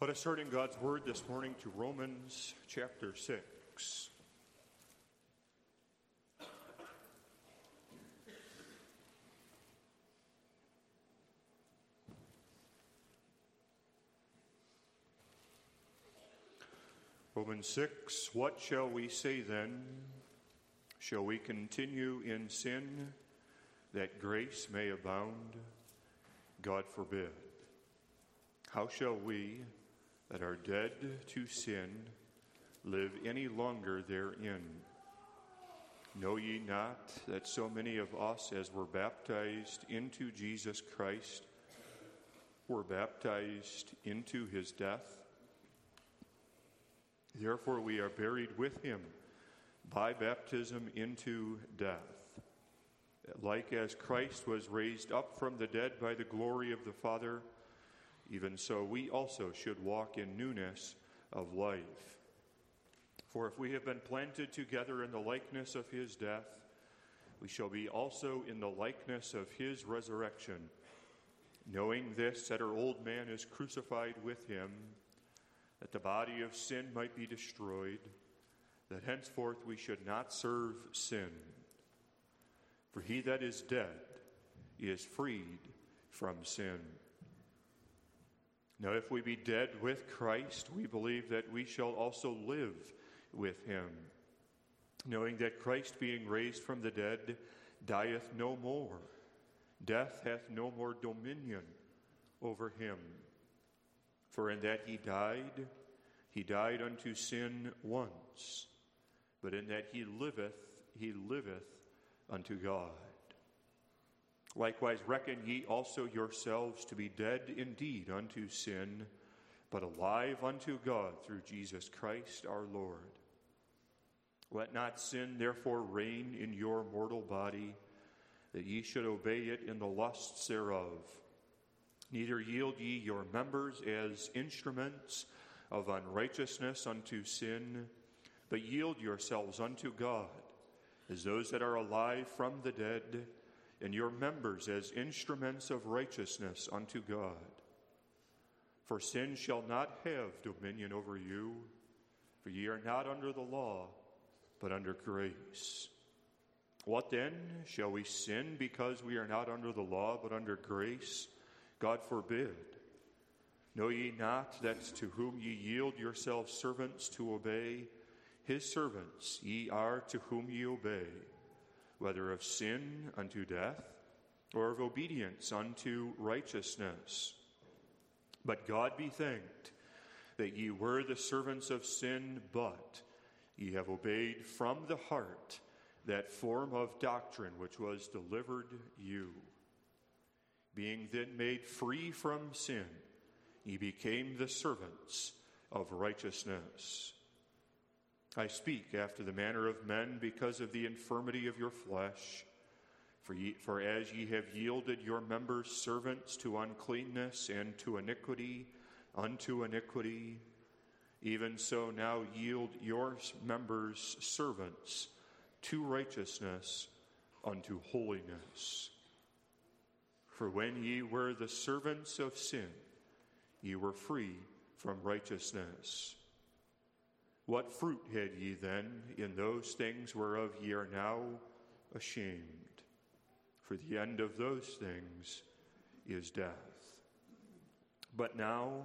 Let us in God's Word this morning to Romans chapter 6. Romans 6 What shall we say then? Shall we continue in sin that grace may abound? God forbid. How shall we that are dead to sin live any longer therein? Know ye not that so many of us as were baptized into Jesus Christ were baptized into his death? Therefore, we are buried with him by baptism into death. Like as Christ was raised up from the dead by the glory of the Father, even so we also should walk in newness of life. For if we have been planted together in the likeness of his death, we shall be also in the likeness of his resurrection, knowing this, that our old man is crucified with him, that the body of sin might be destroyed, that henceforth we should not serve sin. For he that is dead is freed from sin. Now, if we be dead with Christ, we believe that we shall also live with him, knowing that Christ, being raised from the dead, dieth no more. Death hath no more dominion over him. For in that he died, he died unto sin once, but in that he liveth, he liveth unto God. Likewise, reckon ye also yourselves to be dead indeed unto sin, but alive unto God through Jesus Christ our Lord. Let not sin therefore reign in your mortal body, that ye should obey it in the lusts thereof. Neither yield ye your members as instruments of unrighteousness unto sin, but yield yourselves unto God as those that are alive from the dead and your members as instruments of righteousness unto God. For sin shall not have dominion over you, for ye are not under the law, but under grace. What then? Shall we sin because we are not under the law, but under grace? God forbid. Know ye not that to whom ye yield yourselves servants to obey, his servants ye are to whom ye obey? Whether of sin unto death or of obedience unto righteousness. But God be thanked that ye were the servants of sin, but ye have obeyed from the heart that form of doctrine which was delivered you. Being then made free from sin, ye became the servants of righteousness. I speak after the manner of men because of the infirmity of your flesh. For, ye, for as ye have yielded your members servants to uncleanness and to iniquity, unto iniquity, even so now yield your members servants to righteousness, unto holiness. For when ye were the servants of sin, ye were free from righteousness. What fruit had ye then in those things whereof ye are now ashamed? For the end of those things is death. But now,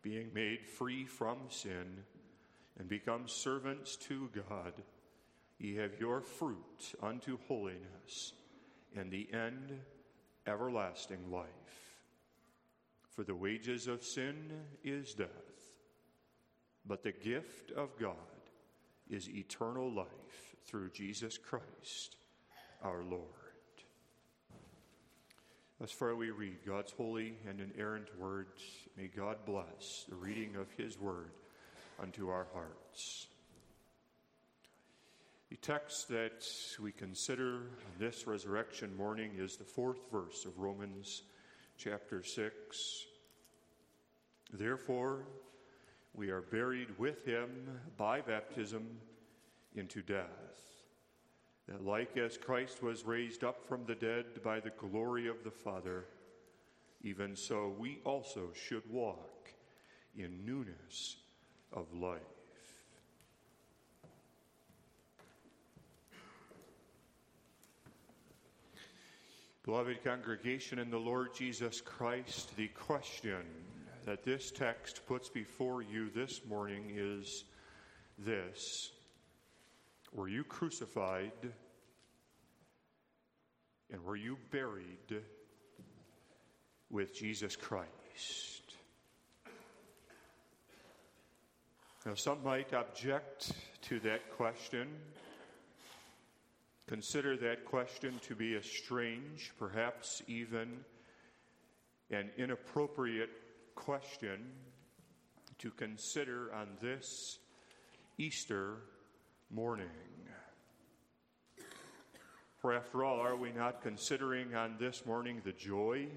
being made free from sin and become servants to God, ye have your fruit unto holiness, and the end everlasting life. For the wages of sin is death but the gift of God is eternal life through Jesus Christ our Lord. As far we read God's holy and inerrant words, may God bless the reading of His word unto our hearts. The text that we consider this resurrection morning is the fourth verse of Romans chapter 6. Therefore, we are buried with him by baptism into death. That, like as Christ was raised up from the dead by the glory of the Father, even so we also should walk in newness of life. Beloved congregation in the Lord Jesus Christ, the question that this text puts before you this morning is this Were you crucified and were you buried with Jesus Christ? Now, some might object to that question Consider that question to be a strange, perhaps even an inappropriate question to consider on this Easter morning. For after all, are we not considering on this morning the joy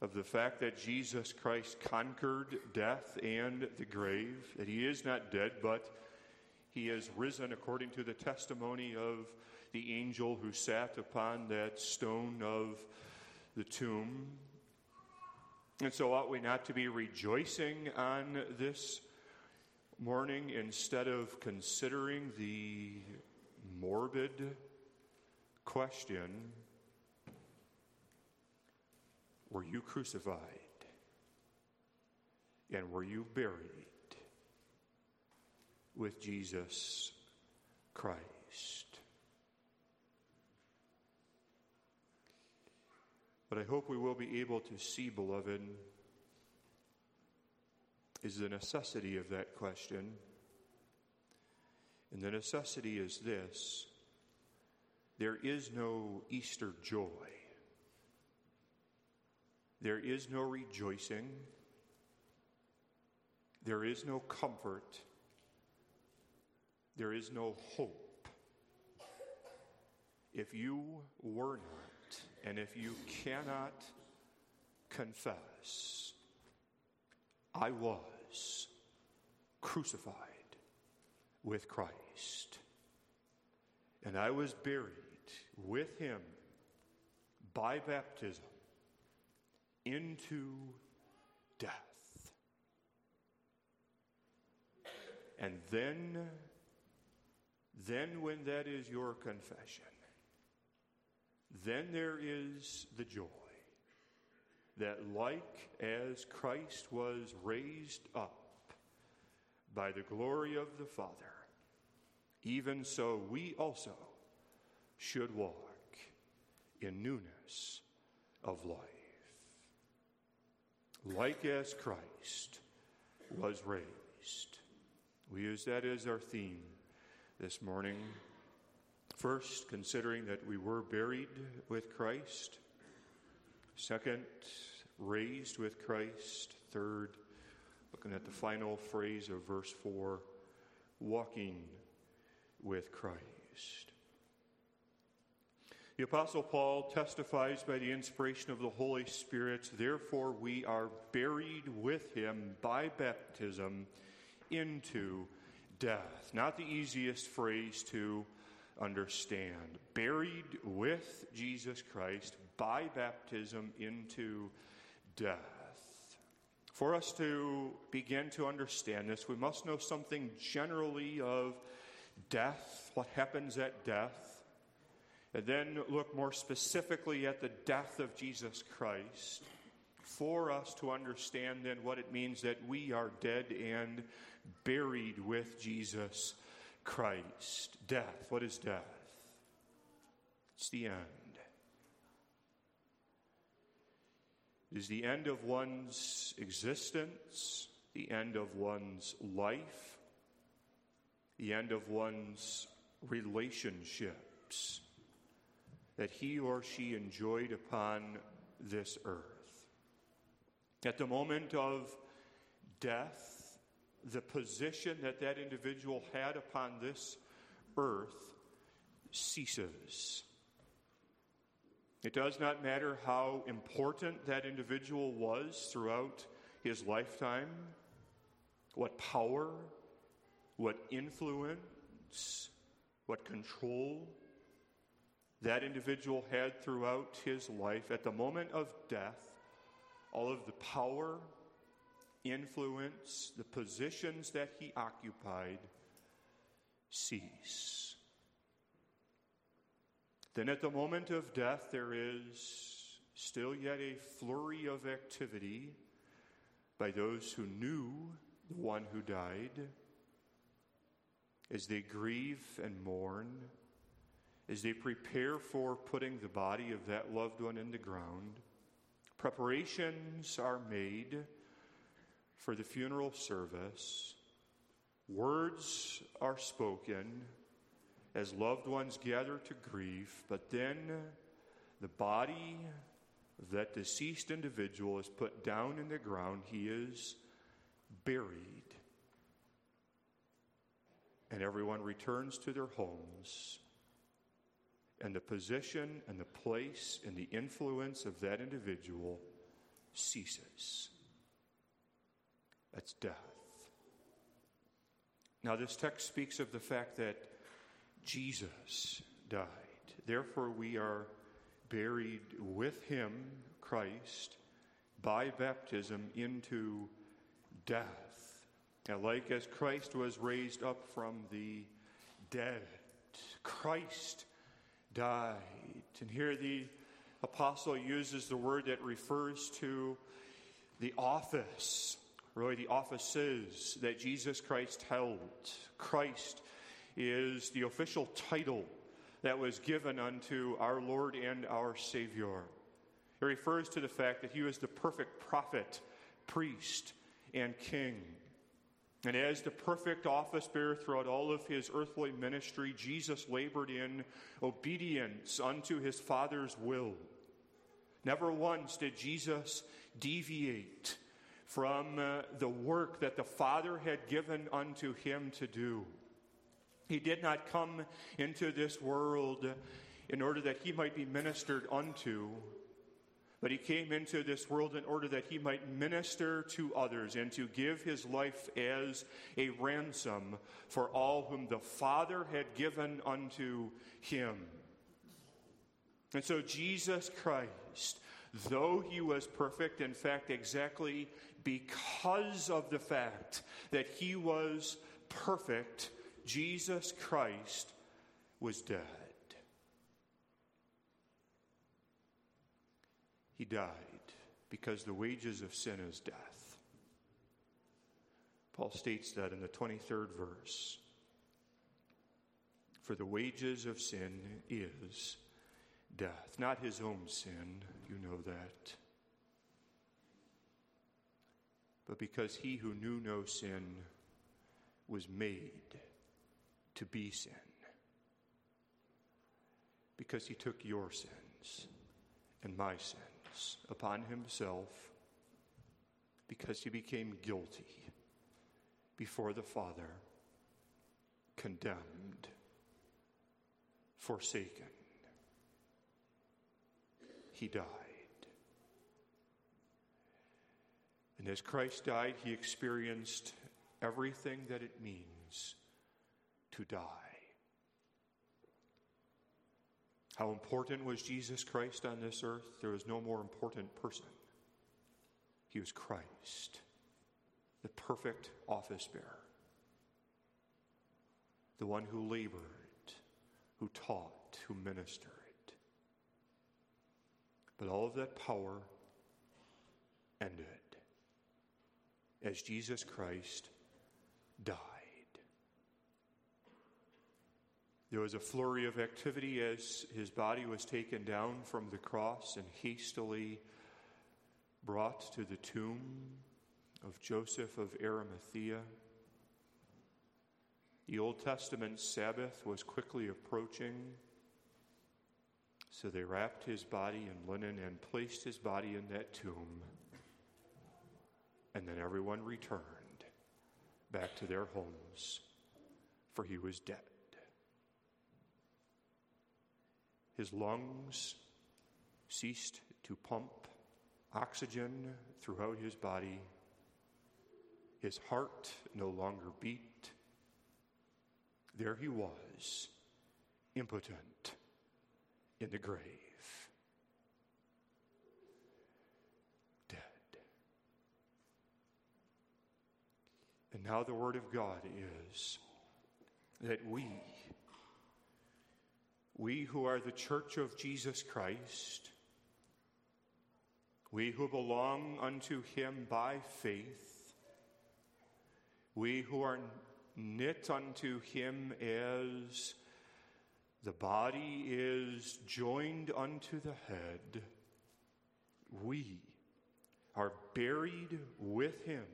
of the fact that Jesus Christ conquered death and the grave, that he is not dead, but he is risen according to the testimony of the angel who sat upon that stone of the tomb. And so, ought we not to be rejoicing on this morning instead of considering the morbid question Were you crucified? And were you buried with Jesus Christ? But I hope we will be able to see, beloved, is the necessity of that question. And the necessity is this. There is no Easter joy, there is no rejoicing, there is no comfort, there is no hope. If you were not and if you cannot confess, I was crucified with Christ, and I was buried with him by baptism into death. And then, then when that is your confession, then there is the joy that, like as Christ was raised up by the glory of the Father, even so we also should walk in newness of life. Like as Christ was raised. We use that as our theme this morning. First, considering that we were buried with Christ. Second, raised with Christ. Third, looking at the final phrase of verse 4, walking with Christ. The Apostle Paul testifies by the inspiration of the Holy Spirit, therefore, we are buried with him by baptism into death. Not the easiest phrase to understand. Buried with Jesus Christ by baptism into death. For us to begin to understand this, we must know something generally of death, what happens at death, and then look more specifically at the death of Jesus Christ for us to understand then what it means that we are dead and buried with Jesus Christ. Death. What is death? It's the end. It is the end of one's existence, the end of one's life, the end of one's relationships that he or she enjoyed upon this earth. At the moment of death, the position that that individual had upon this earth ceases. It does not matter how important that individual was throughout his lifetime, what power, what influence, what control that individual had throughout his life. At the moment of death, all of the power, influence, the positions that he occupied cease. Then at the moment of death, there is still yet a flurry of activity by those who knew the one who died as they grieve and mourn, as they prepare for putting the body of that loved one in the ground. Preparations are made for the funeral service. Words are spoken as loved ones gather to grieve, but then the body of that deceased individual is put down in the ground. He is buried. And everyone returns to their homes. And the position and the place and the influence of that individual ceases. That's death. Now, this text speaks of the fact that Jesus died. Therefore, we are buried with him, Christ, by baptism into death. And like as Christ was raised up from the dead, Christ died. And here the apostle uses the word that refers to the office, really the offices that Jesus Christ held. Christ is the official title that was given unto our Lord and our Savior. It refers to the fact that he was the perfect prophet, priest, and king. And as the perfect office bearer throughout all of his earthly ministry, Jesus labored in obedience unto his Father's will. Never once did Jesus deviate from uh, the work that the Father had given unto him to do. He did not come into this world in order that he might be ministered unto, but he came into this world in order that he might minister to others and to give his life as a ransom for all whom the Father had given unto him. And so Jesus Christ, though he was perfect, in fact, exactly because of the fact that he was perfect, Jesus Christ was dead. He died because the wages of sin is death. Paul states that in the 23rd verse. For the wages of sin is death. Not his own sin, you know that. But because he who knew no sin was made to be sin. Because he took your sins and my sins upon himself, because he became guilty before the Father, condemned, forsaken. He died. And as Christ died, he experienced everything that it means to die. How important was Jesus Christ on this earth? There was no more important person. He was Christ, the perfect office bearer, the one who labored, who taught, who ministered. But all of that power ended as Jesus Christ died. There was a flurry of activity as his body was taken down from the cross and hastily brought to the tomb of Joseph of Arimathea. The Old Testament Sabbath was quickly approaching, so they wrapped his body in linen and placed his body in that tomb. And then everyone returned back to their homes, for he was dead. His lungs ceased to pump oxygen throughout his body. His heart no longer beat. There he was, impotent in the grave. Dead. Now the Word of God is that we, we who are the church of Jesus Christ, we who belong unto Him by faith, we who are knit unto Him as the body is joined unto the head, we are buried with Him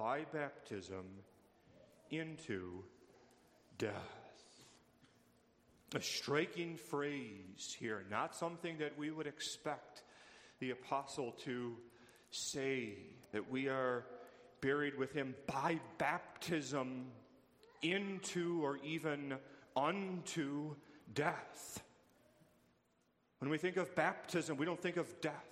by baptism into death. A striking phrase here, not something that we would expect the apostle to say that we are buried with him by baptism into or even unto death. When we think of baptism, we don't think of death.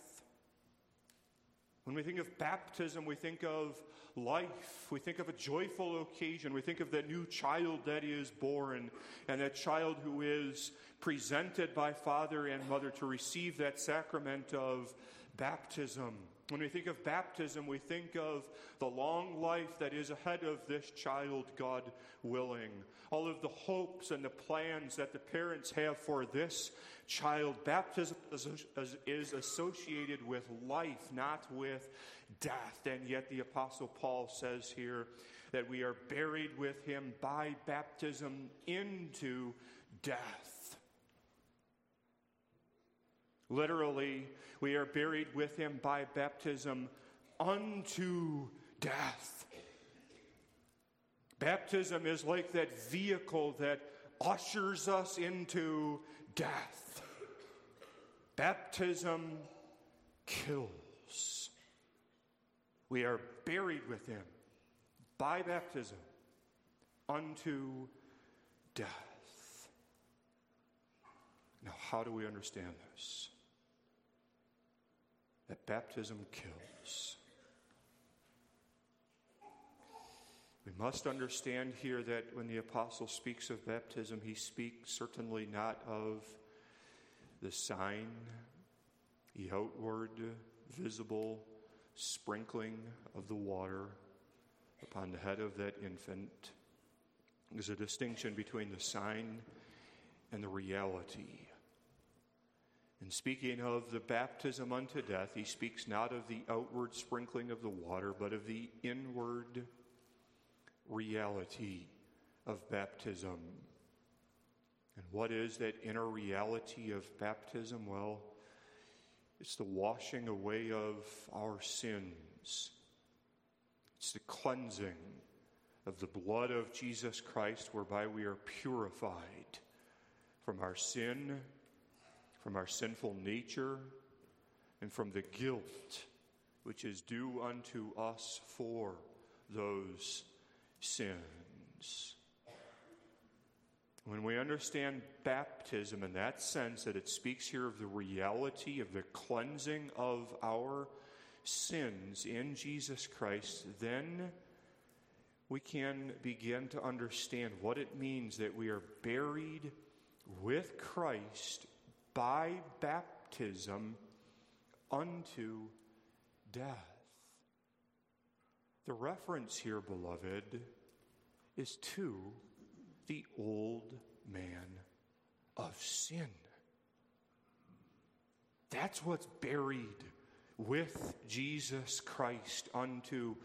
When we think of baptism, we think of life. We think of a joyful occasion. We think of that new child that is born and that child who is presented by father and mother to receive that sacrament of baptism. When we think of baptism, we think of the long life that is ahead of this child, God willing. All of the hopes and the plans that the parents have for this child. Baptism is associated with life, not with death. And yet, the Apostle Paul says here that we are buried with him by baptism into death. Literally, we are buried with him by baptism unto death. Baptism is like that vehicle that ushers us into death. Baptism kills. We are buried with him by baptism unto death. Now, how do we understand this? That baptism kills. We must understand here that when the apostle speaks of baptism, he speaks certainly not of the sign, the outward, visible sprinkling of the water upon the head of that infant. There's a distinction between the sign and the reality. In speaking of the baptism unto death, he speaks not of the outward sprinkling of the water, but of the inward reality of baptism. And what is that inner reality of baptism? Well, it's the washing away of our sins, it's the cleansing of the blood of Jesus Christ, whereby we are purified from our sin, from our sinful nature, and from the guilt which is due unto us for those sins. When we understand baptism in that sense, that it speaks here of the reality of the cleansing of our sins in Jesus Christ, then we can begin to understand what it means that we are buried with Christ by baptism unto death. The reference here, beloved, is to the old man of sin. That's what's buried with Jesus Christ unto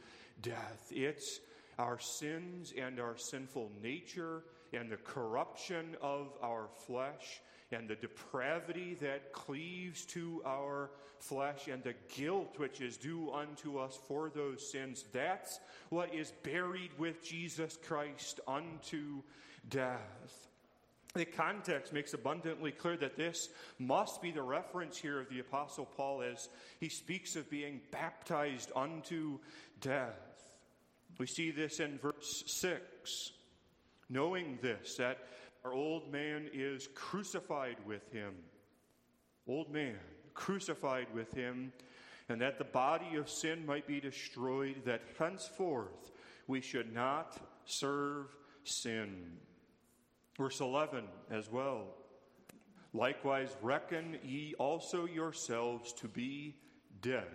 death. It's our sins and our sinful nature and the corruption of our flesh and the depravity that cleaves to our flesh and the guilt which is due unto us for those sins. That's what is buried with Jesus Christ unto death. The context makes abundantly clear that this must be the reference here of the Apostle Paul as he speaks of being baptized unto death. We see this in verse 6. Knowing this, that our old man is crucified with him. Old man, crucified with him, and that the body of sin might be destroyed, that henceforth we should not serve sin. Verse 11 as well. Likewise, reckon ye also yourselves to be dead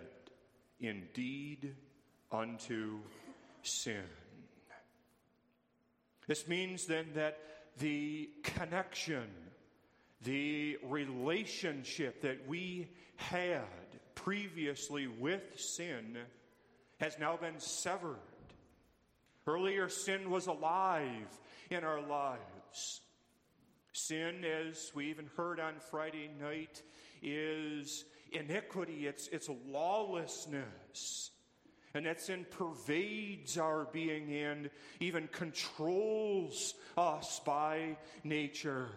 indeed unto sin. This means then that the connection, the relationship that we had previously with sin has now been severed. Earlier, sin was alive in our lives. Sin, as we even heard on Friday night, is iniquity, it's, it's lawlessness. And that sin pervades our being and even controls us by nature.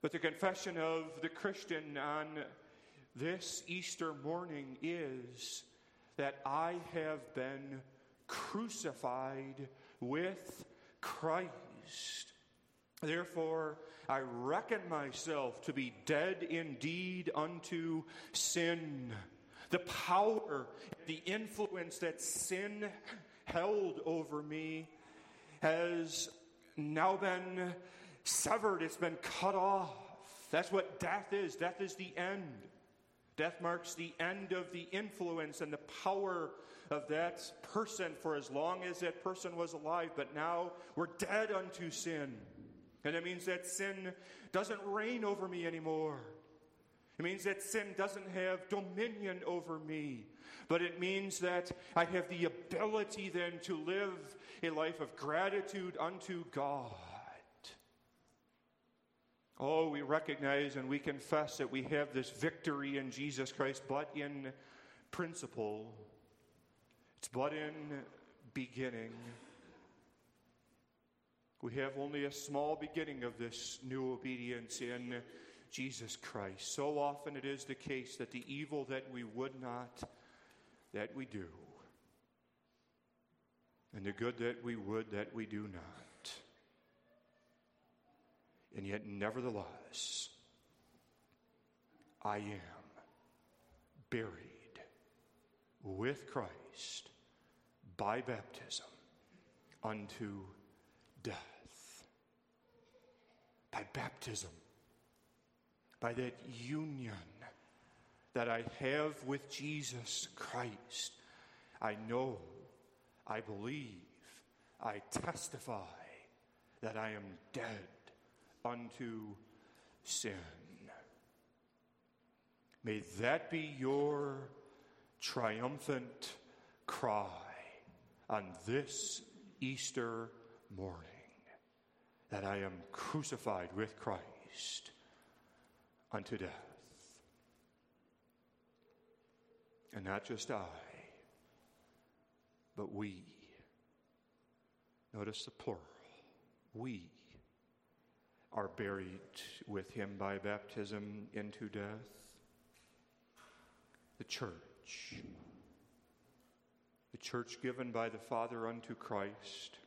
But the confession of the Christian on this Easter morning is that I have been crucified with Christ. Therefore, I reckon myself to be dead indeed unto sin. The power, the influence that sin held over me has now been severed, it's been cut off. That's what death is. Death is the end. Death marks the end of the influence and the power of that person for as long as that person was alive. But now we're dead unto sin. And it means that sin doesn't reign over me anymore. It means that sin doesn't have dominion over me. But it means that I have the ability then to live a life of gratitude unto God. Oh, we recognize and we confess that we have this victory in Jesus Christ, but in principle, it's but in beginning. We have only a small beginning of this new obedience in Jesus Christ. So often it is the case that the evil that we would not, that we do, and the good that we would, that we do not. And yet, nevertheless, I am buried with Christ by baptism unto death. By baptism, by that union that I have with Jesus Christ, I know, I believe, I testify that I am dead unto sin. May that be your triumphant cry on this Easter morning that I am crucified with Christ unto death. And not just I, but we. Notice the plural. We are buried with him by baptism into death. The church, the church given by the Father unto Christ,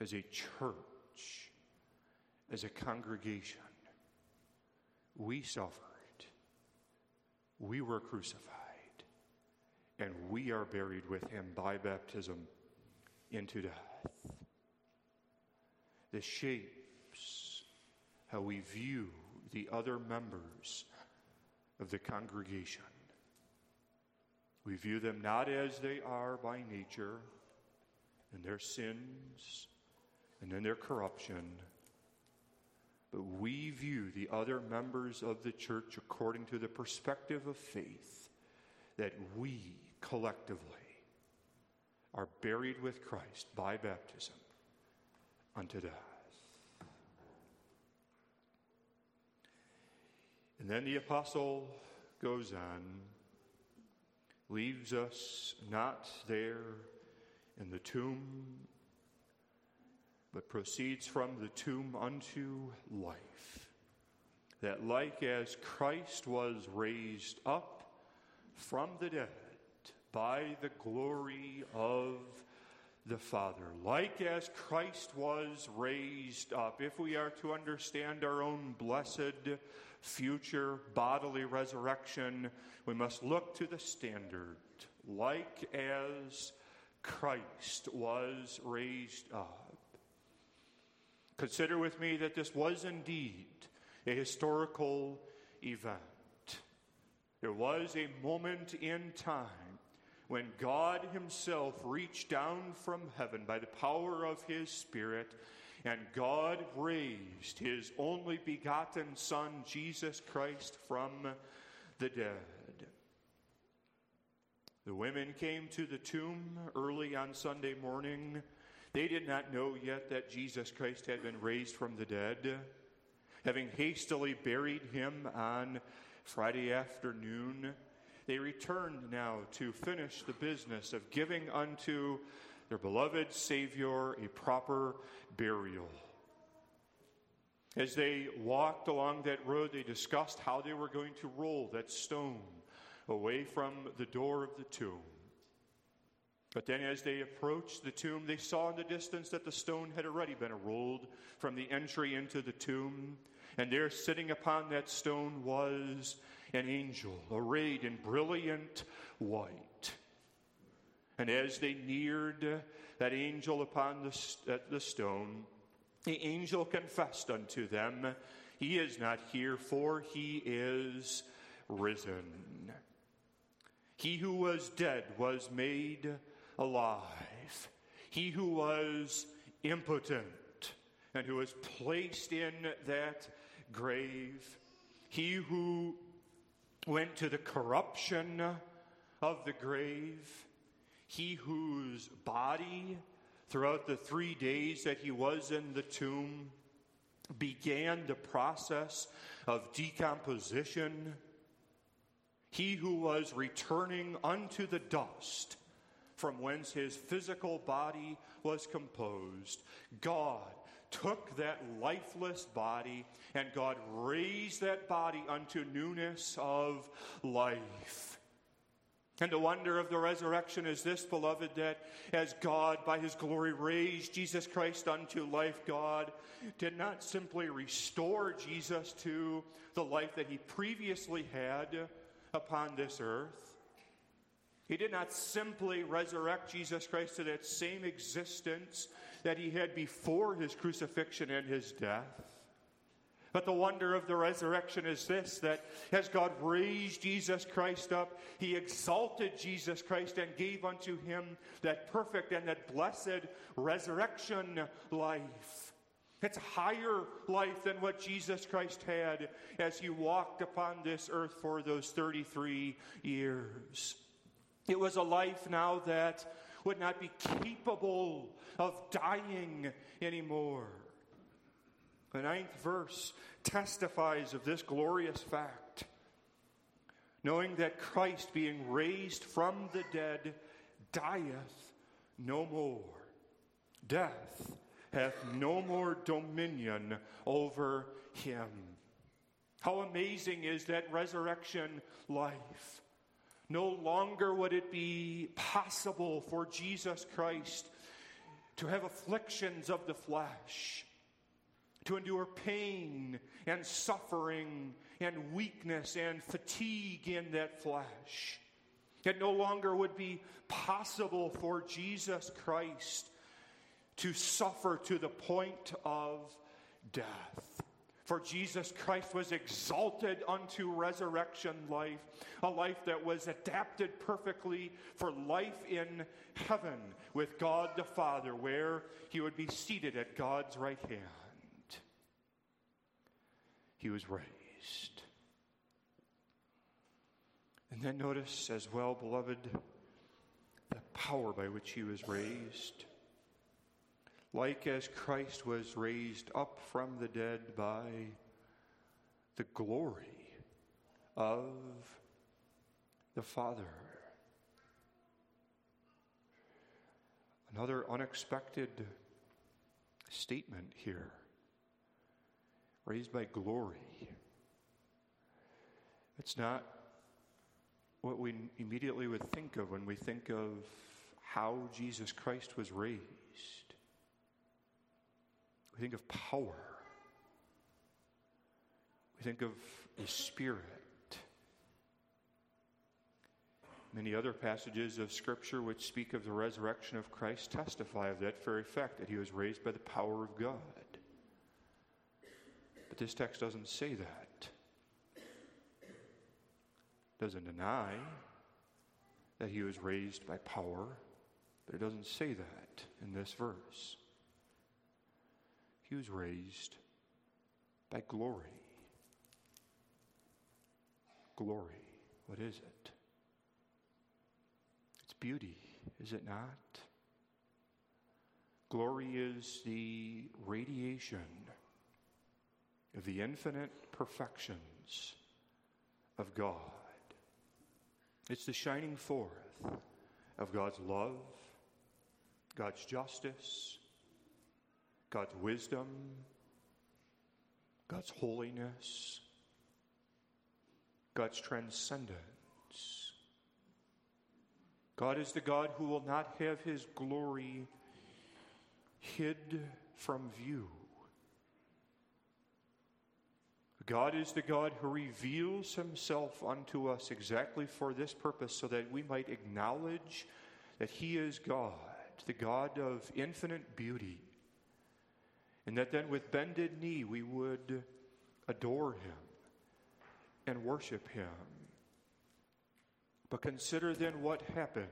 as a church, as a congregation, we suffered, we were crucified, and we are buried with him by baptism into death. This shapes how we view the other members of the congregation. We view them not as they are by nature, in their sins and in their corruption, but we view the other members of the church according to the perspective of faith that we collectively are buried with Christ by baptism unto death. And then the apostle goes on, leaves us not there in the tomb, but proceeds from the tomb unto life. That, like as Christ was raised up from the dead by the glory of the Father, like as Christ was raised up, if we are to understand our own blessed future bodily resurrection, we must look to the standard, like as Christ was raised up. Consider with me that this was indeed a historical event. There was a moment in time when God Himself reached down from heaven by the power of His Spirit, and God raised His only begotten Son, Jesus Christ, from the dead. The women came to the tomb early on Sunday morning. They did not know yet that Jesus Christ had been raised from the dead. Having hastily buried him on Friday afternoon, they returned now to finish the business of giving unto their beloved Savior a proper burial. As they walked along that road, they discussed how they were going to roll that stone away from the door of the tomb. But then, as they approached the tomb, they saw in the distance that the stone had already been rolled from the entry into the tomb. And there, sitting upon that stone, was an angel arrayed in brilliant white. And as they neared that angel upon the, the stone, the angel confessed unto them, He is not here, for he is risen. He who was dead was made alive. He who was impotent and who was placed in that grave. He who went to the corruption of the grave. He whose body, throughout the three days that he was in the tomb, began the process of decomposition he who was returning unto the dust from whence his physical body was composed, God took that lifeless body and God raised that body unto newness of life. And the wonder of the resurrection is this, beloved, that as God, by his glory, raised Jesus Christ unto life, God did not simply restore Jesus to the life that he previously had upon this earth. He did not simply resurrect Jesus Christ to that same existence that he had before his crucifixion and his death. But the wonder of the resurrection is this that as God raised Jesus Christ up, he exalted Jesus Christ and gave unto him that perfect and that blessed resurrection life. It's a higher life than what Jesus Christ had as he walked upon this earth for those 33 years. It was a life now that would not be capable of dying anymore. The ninth verse testifies of this glorious fact. Knowing that Christ, being raised from the dead, dieth no more. Death hath no more dominion over him. How amazing is that resurrection life! No longer would it be possible for Jesus Christ to have afflictions of the flesh, to endure pain and suffering and weakness and fatigue in that flesh. It no longer would be possible for Jesus Christ to suffer to the point of death. For Jesus Christ was exalted unto resurrection life, a life that was adapted perfectly for life in heaven with God the Father, where he would be seated at God's right hand. He was raised. And then notice as well, beloved, the power by which he was raised like as Christ was raised up from the dead by the glory of the Father. Another unexpected statement here raised by glory. It's not what we immediately would think of when we think of how Jesus Christ was raised. We think of power. We think of the Spirit. Many other passages of Scripture which speak of the resurrection of Christ testify of that very fact that he was raised by the power of God. But this text doesn't say that. Doesn't deny that he was raised by power, but it doesn't say that in this verse. He was raised by glory. Glory, what is it? It's beauty, is it not? Glory is the radiation of the infinite perfections of God. It's the shining forth of God's love, God's justice, God's wisdom, God's holiness, God's transcendence. God is the God who will not have his glory hid from view. God is the God who reveals himself unto us exactly for this purpose, so that we might acknowledge that he is God, the God of infinite beauty, and that then with bended knee we would adore him and worship him. But consider then what happened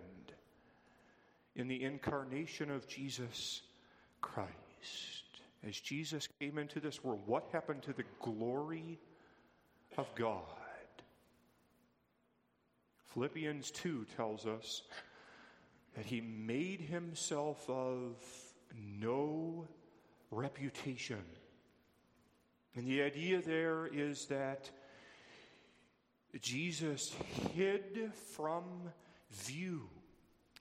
in the incarnation of Jesus Christ. As Jesus came into this world, what happened to the glory of God? Philippians 2 tells us that he made himself of no reputation. And the idea there is that Jesus hid from view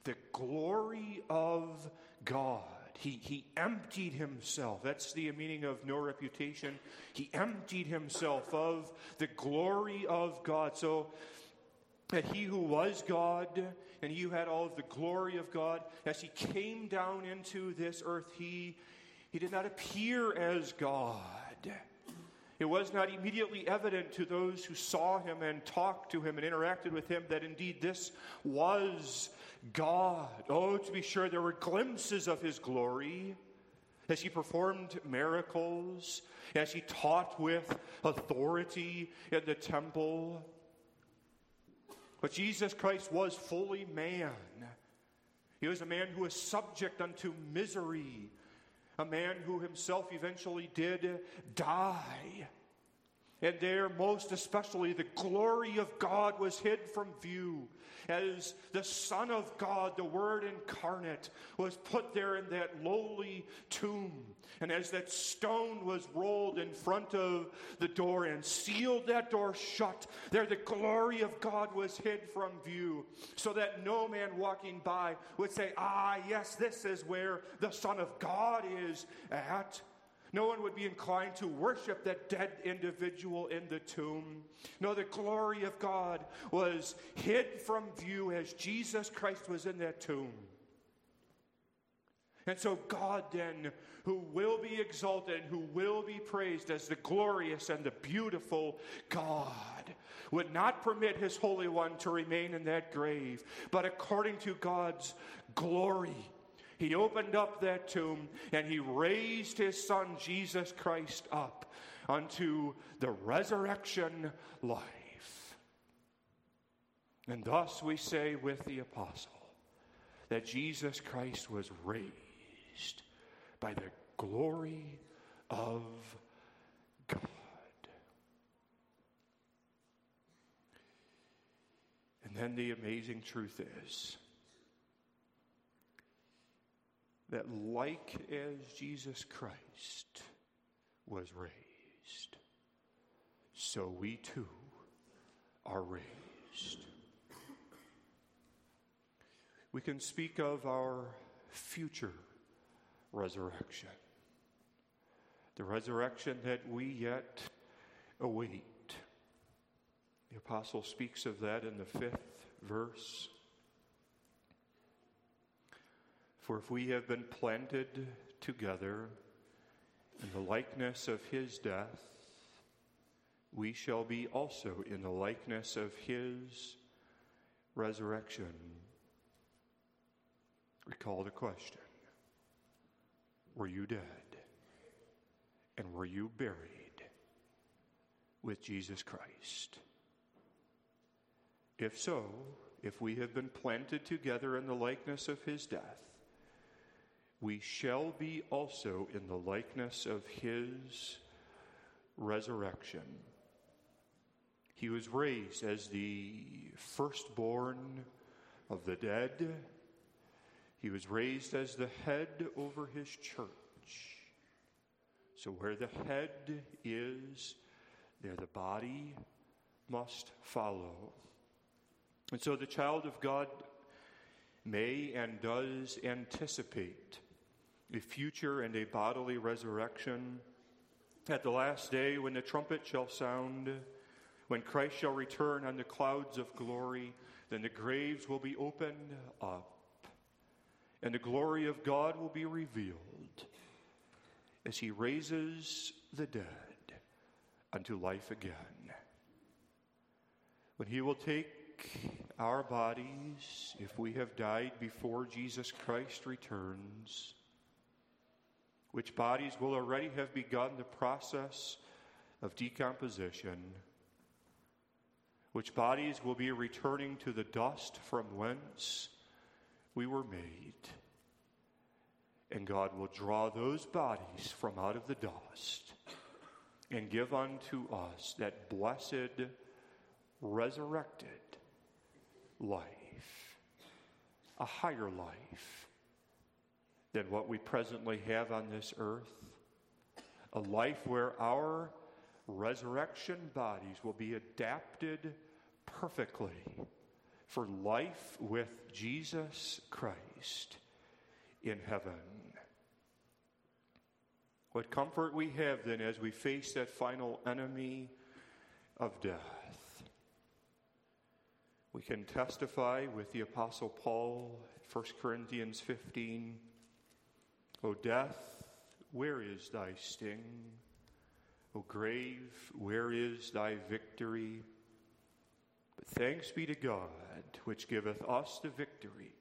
the glory of God. He, he emptied himself. That's the meaning of no reputation. He emptied himself of the glory of God. So that he who was God and he who had all of the glory of God, as he came down into this earth, he, he did not appear as God. It was not immediately evident to those who saw him and talked to him and interacted with him that indeed this was God. Oh, to be sure, there were glimpses of his glory as he performed miracles, as he taught with authority in the temple. But Jesus Christ was fully man. He was a man who was subject unto misery, a man who himself eventually did die. And there, most especially, the glory of God was hid from view as the Son of God, the Word incarnate, was put there in that lowly tomb. And as that stone was rolled in front of the door and sealed that door shut, there the glory of God was hid from view, so that no man walking by would say, Ah, yes, this is where the Son of God is at. No one would be inclined to worship that dead individual in the tomb. No, the glory of God was hid from view as Jesus Christ was in that tomb. And so, God, then, who will be exalted and who will be praised as the glorious and the beautiful God, would not permit his Holy One to remain in that grave, but according to God's glory he opened up that tomb and he raised his son Jesus Christ up unto the resurrection life. And thus we say with the apostle that Jesus Christ was raised by the glory of God. And then the amazing truth is that, like as Jesus Christ was raised, so we too are raised. We can speak of our future resurrection, the resurrection that we yet await. The apostle speaks of that in the fifth verse. For if we have been planted together in the likeness of his death, we shall be also in the likeness of his resurrection. Recall the question Were you dead? And were you buried with Jesus Christ? If so, if we have been planted together in the likeness of his death, we shall be also in the likeness of his resurrection. He was raised as the firstborn of the dead. He was raised as the head over his church. So, where the head is, there the body must follow. And so, the child of God may and does anticipate a future and a bodily resurrection at the last day when the trumpet shall sound, when Christ shall return on the clouds of glory, then the graves will be opened up, and the glory of God will be revealed as he raises the dead unto life again. When he will take our bodies, if we have died before Jesus Christ returns, which bodies will already have begun the process of decomposition, which bodies will be returning to the dust from whence we were made. And God will draw those bodies from out of the dust and give unto us that blessed, resurrected life, a higher life than what we presently have on this earth. A life where our resurrection bodies will be adapted perfectly for life with Jesus Christ in heaven. What comfort we have then as we face that final enemy of death. We can testify with the Apostle Paul, 1 Corinthians 15 O death, where is thy sting? O grave, where is thy victory? But thanks be to God, which giveth us the victory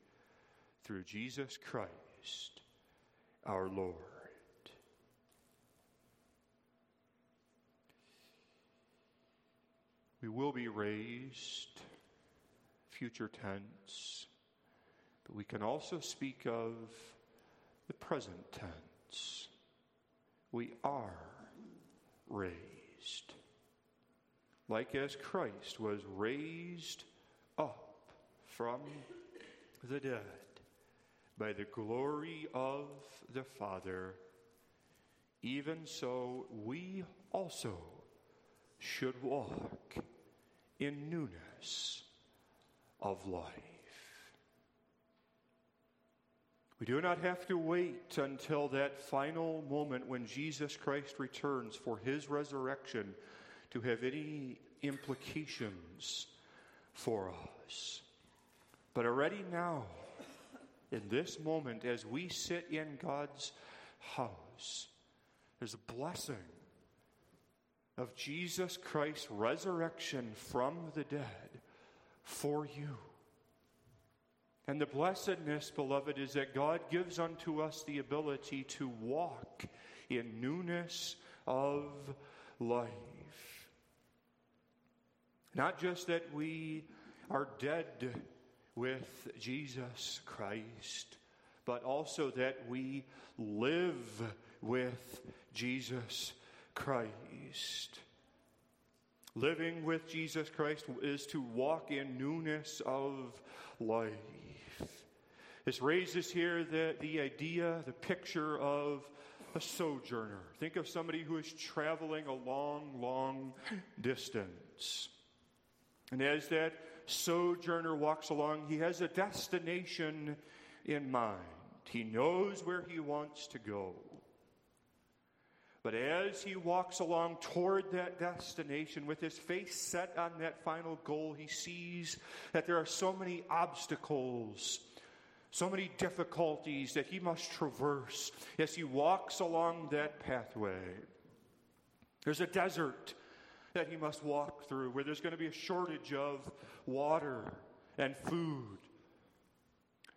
through Jesus Christ our Lord. We will be raised, future tense, but we can also speak of the present tense. We are raised. Like as Christ was raised up from the dead by the glory of the Father, even so we also should walk in newness of life. We do not have to wait until that final moment when Jesus Christ returns for his resurrection to have any implications for us. But already now, in this moment, as we sit in God's house, there's a blessing of Jesus Christ's resurrection from the dead for you. And the blessedness, beloved, is that God gives unto us the ability to walk in newness of life. Not just that we are dead with Jesus Christ, but also that we live with Jesus Christ. Living with Jesus Christ is to walk in newness of life. This raises here the, the idea, the picture of a sojourner. Think of somebody who is traveling a long, long distance. And as that sojourner walks along, he has a destination in mind. He knows where he wants to go. But as he walks along toward that destination with his face set on that final goal, he sees that there are so many obstacles so many difficulties that he must traverse as he walks along that pathway. There's a desert that he must walk through where there's going to be a shortage of water and food.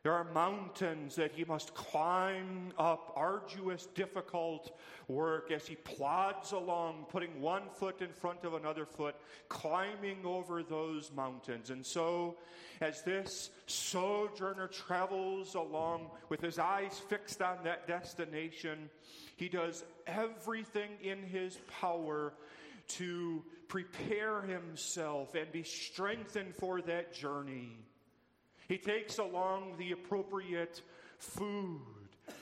There are mountains that he must climb up, arduous, difficult work as he plods along, putting one foot in front of another foot, climbing over those mountains. And so, as this sojourner travels along with his eyes fixed on that destination, he does everything in his power to prepare himself and be strengthened for that journey. He takes along the appropriate food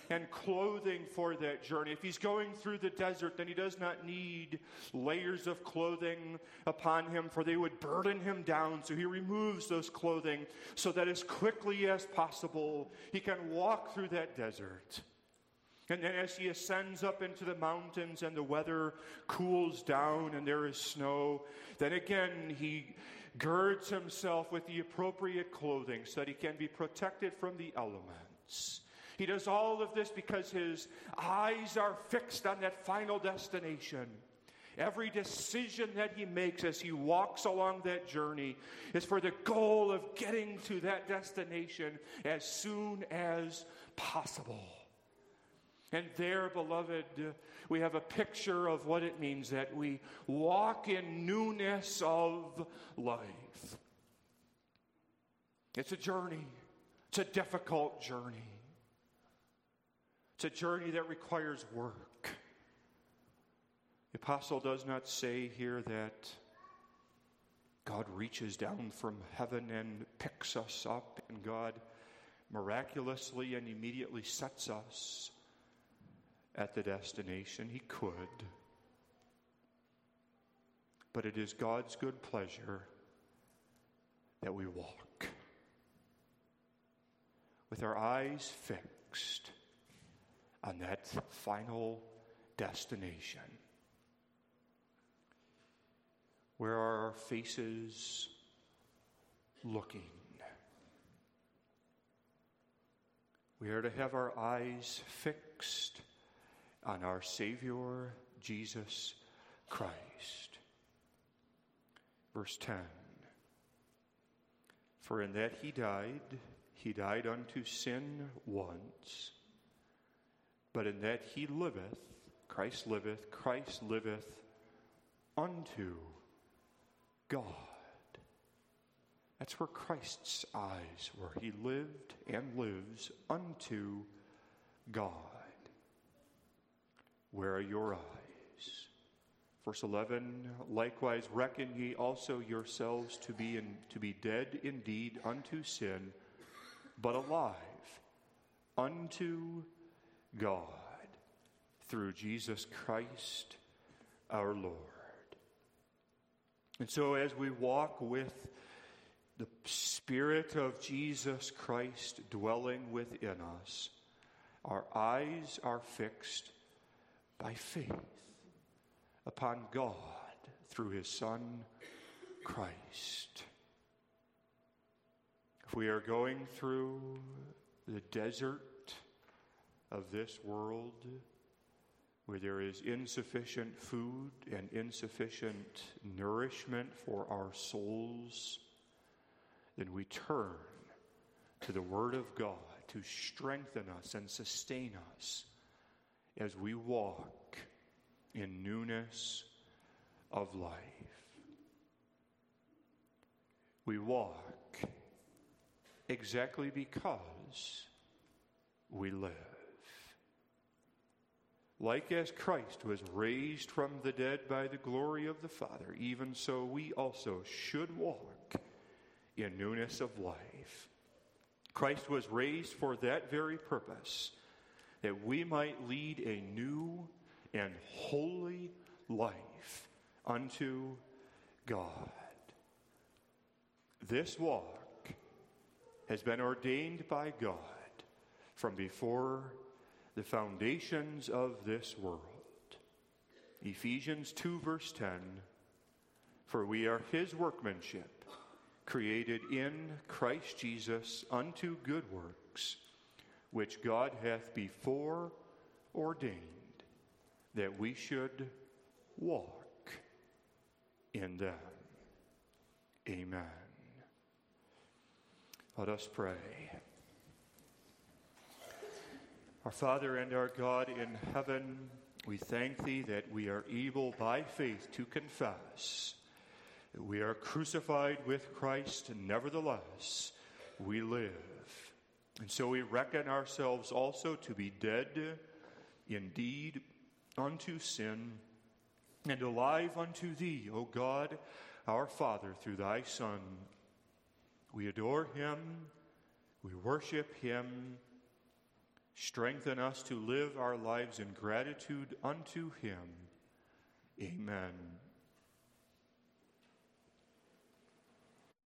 and clothing for that journey. If he's going through the desert, then he does not need layers of clothing upon him, for they would burden him down. So he removes those clothing so that as quickly as possible he can walk through that desert. And then, as he ascends up into the mountains and the weather cools down and there is snow, then again he girds himself with the appropriate clothing so that he can be protected from the elements. He does all of this because his eyes are fixed on that final destination. Every decision that he makes as he walks along that journey is for the goal of getting to that destination as soon as possible. And there, beloved, uh, we have a picture of what it means that we walk in newness of life. It's a journey, it's a difficult journey. It's a journey that requires work. The apostle does not say here that God reaches down from heaven and picks us up, and God miraculously and immediately sets us at the destination. He could. But it is God's good pleasure that we walk with our eyes fixed on that final destination. Where are our faces looking? We are to have our eyes fixed on our Savior, Jesus Christ. Verse 10 For in that he died, he died unto sin once, but in that he liveth, Christ liveth, Christ liveth unto God. That's where Christ's eyes were. He lived and lives unto God. Where are your eyes? Verse 11, likewise reckon ye also yourselves to be, in, to be dead indeed unto sin, but alive unto God through Jesus Christ our Lord. And so, as we walk with the Spirit of Jesus Christ dwelling within us, our eyes are fixed by faith upon God through his Son, Christ. If we are going through the desert of this world, where there is insufficient food and insufficient nourishment for our souls, then we turn to the Word of God to strengthen us and sustain us as we walk in newness of life. We walk exactly because we live. Like as Christ was raised from the dead by the glory of the Father, even so we also should walk in newness of life. Christ was raised for that very purpose that we might lead a new and holy life unto God. This walk has been ordained by God from before the foundations of this world. Ephesians 2, verse 10 For we are his workmanship, created in Christ Jesus unto good works which God hath before ordained that we should walk in them. Amen. Let us pray. Our Father and our God in heaven, we thank Thee that we are able by faith to confess that we are crucified with Christ, nevertheless we live. And so we reckon ourselves also to be dead indeed unto sin and alive unto Thee, O God, our Father, through Thy Son. We adore Him, we worship Him. Strengthen us to live our lives in gratitude unto Him. Amen.